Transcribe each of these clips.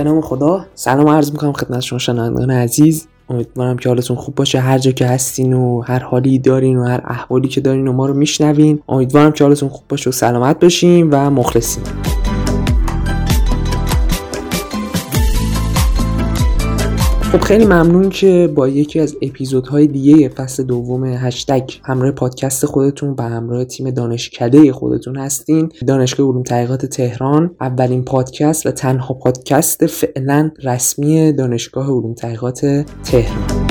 به نام خدا. سلام عرض می‌کنم خدمت شما شنوندگان عزیز. امیدوارم که حالتون خوب باشه. هر جا که هستین و هر حالی دارین و هر احوالی که دارین و ما رو میشنوین. امیدوارم که حالتون خوب باشه و سلامت باشین و مخلصین خب خیلی ممنون که با یکی از اپیزودهای دیگه فصل دوم هشتگ همراه پادکست خودتون و همراه تیم دانشکده خودتون هستین. دانشگاه علوم تحقیقات تهران اولین پادکست و تنها پادکست فعلا رسمی دانشگاه علوم تحقیقات تهران.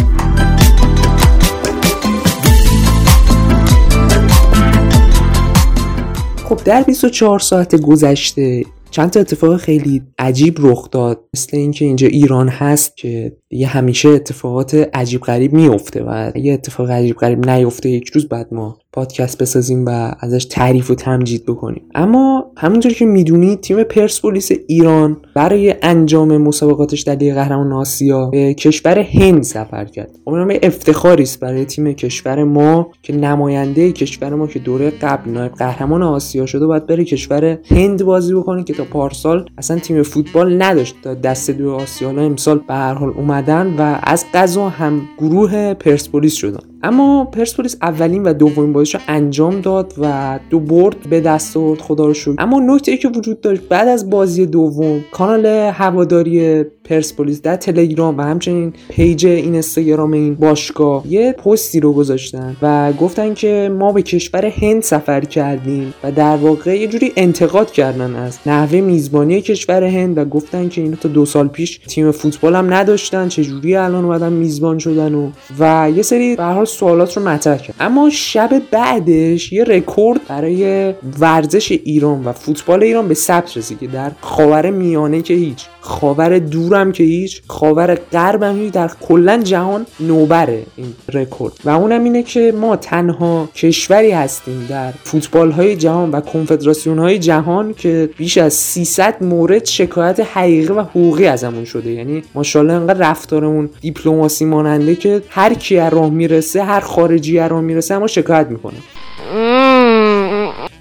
خب در 24 ساعت گذشته چند تا اتفاق خیلی عجیب رخ داد. مثل اینکه اینجا ایران هست که دیگه همیشه اتفاقات عجیب غریب میفته و یه اتفاق عجیب غریب نیفته یک روز بعد ما پادکست بسازیم و ازش تعریف و تمجید بکنیم. اما همونطور که می‌دونید تیم پرسپولیس ایران برای انجام مسابقاتش در لیگ قهرمان آسیا به کشور هند سفر کرد. امیدوارم افتخاری است برای تیم کشور ما که نماینده کشور ما که دوره قبل نایب قهرمان آسیا شده باید بره کشور هند بازی بکنه که تا پارسال اصلا تیم فوتبال نداشت. تا دست دو آسیا امسال به هر حال اومدن و از قضا هم گروه پرسپولیس شدن. اما پرسپولیس اولین و دومین بازیش رو انجام داد و دو برد به دست آورد خدا رو شکر. اما نکته ای که وجود داشت بعد از بازی دوم کانال هواداری پرسپولیس در تلگرام و همچنین پیج این اینستاگرام این باشگاه یه پستی رو گذاشتن و گفتن که ما به کشور هند سفر کردیم و در واقع یه جوری انتقاد کردن از نحوه میزبانی کشور هند و گفتن که اینا تا دو سال پیش تیم فوتبال هم نداشتن جوری الان اومدن میزبان شدن و و یه سری به سوالات رو مطرح کرد. اما شب بعدش یه رکورد برای ورزش ایران و فوتبال ایران به ثبت رسید که در خاور میانه که هیچ خاور دورم که هیچ خاور غربم هیچ در کلا جهان نوبره این رکورد. و اونم اینه که ما تنها کشوری هستیم در فوتبال های جهان و کنفدراسیون های جهان که بیش از 300 مورد شکایت حقیقی و حقوقی ازمون شده. یعنی ماشاءالله انقدر رفتارمون دیپلماسی ماننده که هر کی راه می‌رسه هر خارجی راه می‌رسه از ما شکایت می‌کنه.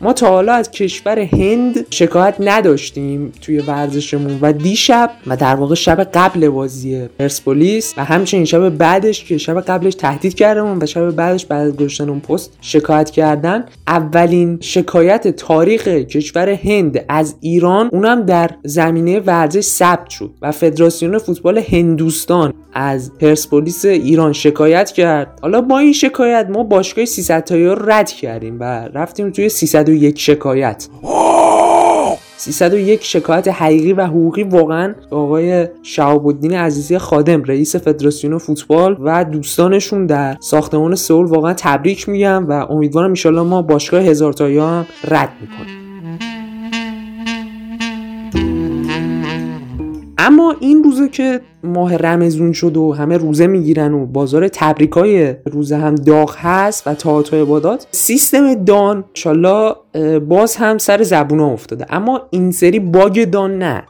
ما تا حالا از کشور هند شکایت نداشتیم توی ورزشمون و دیشب و در واقع شب قبل بازی پرسپولیس و همچنین شب بعدش که شب قبلش تهدید کردمون و شب بعدش بعد از گذاشتن اون پست شکایت کردن. اولین شکایت تاریخ کشور هند از ایران اونم در زمینه ورزش ثبت شد و فدراسیون فوتبال هندوستان از پرسپولیس ایران شکایت کرد. حالا با این شکایت ما باشگاه 300 تایی رد کردیم و رفتیم توی 301 شکایت. 301 شکایت حقیقی و حقوقی واقعا آقای شهاب الدین عزیزی خادم رئیس فدراسیون فوتبال و دوستانشون در ساختمان سئول واقعا تبریک میگم و امیدوارم ان ما باشگاه هزار تایی هم رد می‌کنیم. اما این روزه که ماه رمزون شد و همه روزه می‌گیرن و بازار تبریکای روزه هم داغ هست و تاعت و عبادات سیستم دان شالا باز هم سر زبون افتاده. اما این سری باگ دان نه.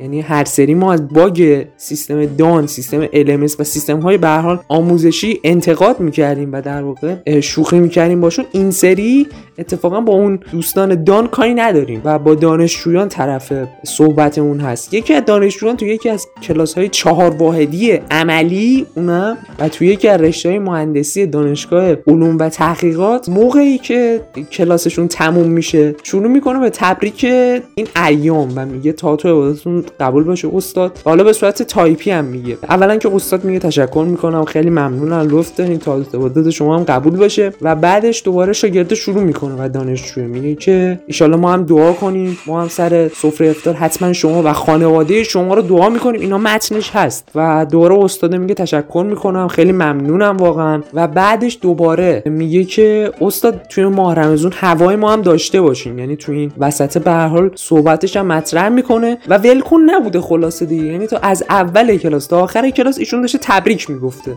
یعنی هر سری ما از باگ سیستم دان سیستم LMS و سیستم های به حال آموزشی انتقاد می‌کردیم و در واقع شوخی می‌کردیم باشون. این سری اتفاقا با اون دوستان دان کاری نداریم و با دانشجویان طرف صحبتمون هست. یکی از دانشجویان تو یکی از کلاس های چهار واحدی عملی اونم و تو یکی از رشته های مهندسی دانشگاه علوم و تحقیقات موقعی که کلاسشون تموم میشه شروع می‌کنه به تبریک این ایام و میگه طاعاتتون قبول باشه استاد. حالا به صورت تایپی هم میگه. اولا که استاد میگه تشکر می‌کنم خیلی ممنونم لطف دارین طاعات شما هم قبول باشه. و بعدش دوباره شاگرد شروع می‌کنه. و دانشجو میگه که ان ما هم دعا کنیم ما هم سر سفره افطار حتما شما و خانواده شما رو دعا می‌کنیم. اینا متنش هست و دوباره استاد میگه تشکر می‌کنم خیلی ممنونم واقعا. و بعدش دوباره میگه که استاد توی ماه رمضان هوای ما هم داشته باشین. یعنی توی این وسط به هر حال صحبتش هم مطرح می‌کنه و ول نبوده خلاصه دیگه. یعنی تو از اول کلاس تا آخر کلاس ایشون داشته تبریک می‌گفته.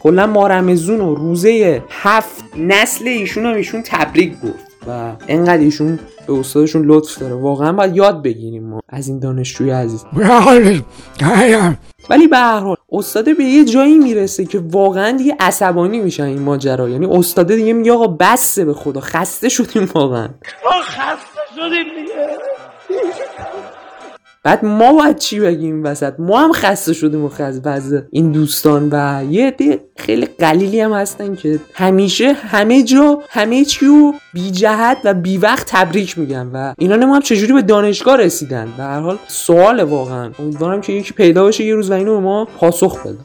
کلا ما رمزون و روزه هفت نسل ایشون هم ایشون تبریک گفت. و انقدر ایشون به استادشون لطف داره. واقعا باید یاد بگیریم ما از این دانشجوی عزیز. ولی به هر حال استاد به یه جایی می‌رسه که واقعا دیگه عصبانی میشن این ماجرا. یعنی استاد دیگه میگه آقا بسه به خدا خسته شدیم واقعا. ما خسته شدیم. بعد ما باید چی بگیم وسط؟ ما هم خسته شدیم از بعض این دوستان و یه عده خیلی قلیلی هم هستن که همیشه همه جا همه چی و بی جهت و بی وقت تبریک میگن و اینا نمیم چجوری به دانشگاه رسیدن؟ به هر حال سوال واقعا. امیدوارم که یکی پیدا باشه یه روز و اینو به ما پاسخ بده.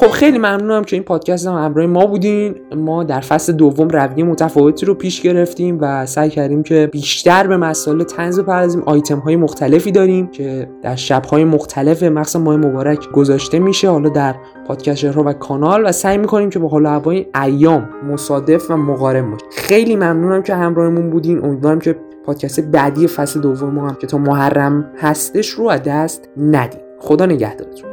خب خیلی ممنونم که این پادکست هم همراه ما بودین. ما در فصل دوم رویه متفاوتی رو پیش گرفتیم و سعی کردیم که بیشتر به مسائل تنز بپردازیم آیتم های مختلفی داریم که در شب های مختلف مخصوصا ماه مبارک گذاشته میشه. حالا در پادکست رو و کانال و سعی می‌کنیم که با حال هوای ایام مصادف و مقارن باشه خیلی ممنونم که همراهمون بودین. امیدوارم که پادکست بعدی فصل دوم هم که تا محرم هستش رو از دست ندیم خدا نگهدارتون.